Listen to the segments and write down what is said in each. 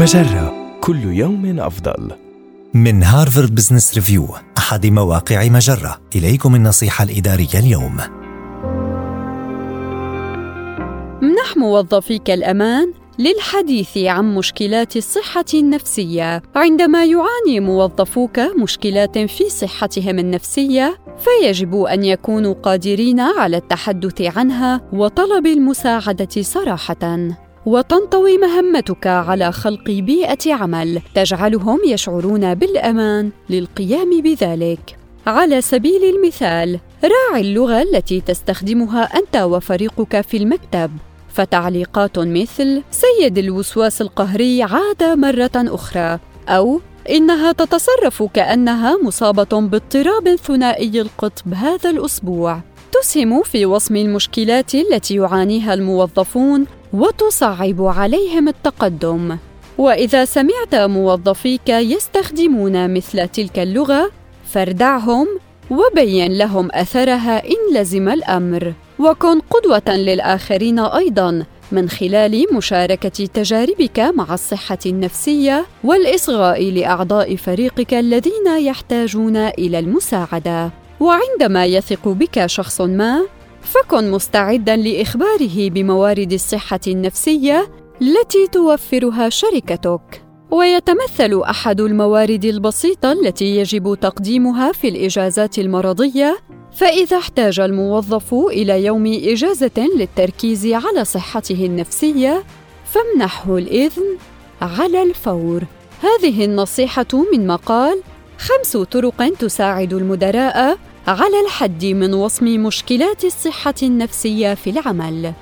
مجرة كل يوم أفضل. من Harvard Business Review أحد مواقع مجرة. إليكم النصيحة الإدارية اليوم. امنح موظفيك الأمان للحديث عن مشكلات الصحة النفسية. عندما يعاني موظفوك مشكلات في صحتهم النفسية فيجب أن يكونوا قادرين على التحدث عنها وطلب المساعدة صراحةً. وتنطوي مهمتك على خلق بيئة عمل. تجعلهم يشعرون بالأمان للقيام بذلك. على سبيل المثال راعي اللغة التي تستخدمها أنت وفريقك في المكتب. فتعليقات مثل سيد الوسواس القهري عاد مرة أخرى أو إنها تتصرف كأنها مصابة باضطراب ثنائي القطب هذا الأسبوع تسهم في وصم المشكلات التي يعانيها الموظفون وتصعب عليهم التقدم. وإذا سمعت موظفيك يستخدمون مثل تلك اللغة فاردعهم وبين لهم أثرها إن لزم الأمر. وكن قدوة للآخرين أيضا من خلال مشاركة تجاربك مع الصحة النفسية والإصغاء لأعضاء فريقك الذين يحتاجون إلى المساعدة. وعندما يثق بك شخص ما فكن مستعدا لإخباره بموارد الصحة النفسية التي توفرها شركتك. ويتمثل أحد الموارد البسيطة التي يجب تقديمها في الإجازات المرضية فإذا احتاج الموظف إلى يوم إجازة للتركيز على صحته النفسية فامنحه الإذن على الفور. هذه النصيحة من مقال خمس طرق تساعد المدراء على الحد من وصم مشكلات الصحة النفسية في العمل.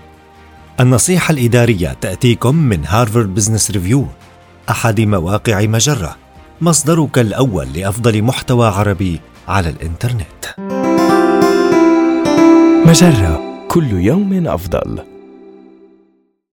النصيحة الإدارية تأتيكم من Harvard Business Review أحد مواقع مجرة، مصدرك الأول لأفضل محتوى عربي على الإنترنت. مجرة كل يوم أفضل.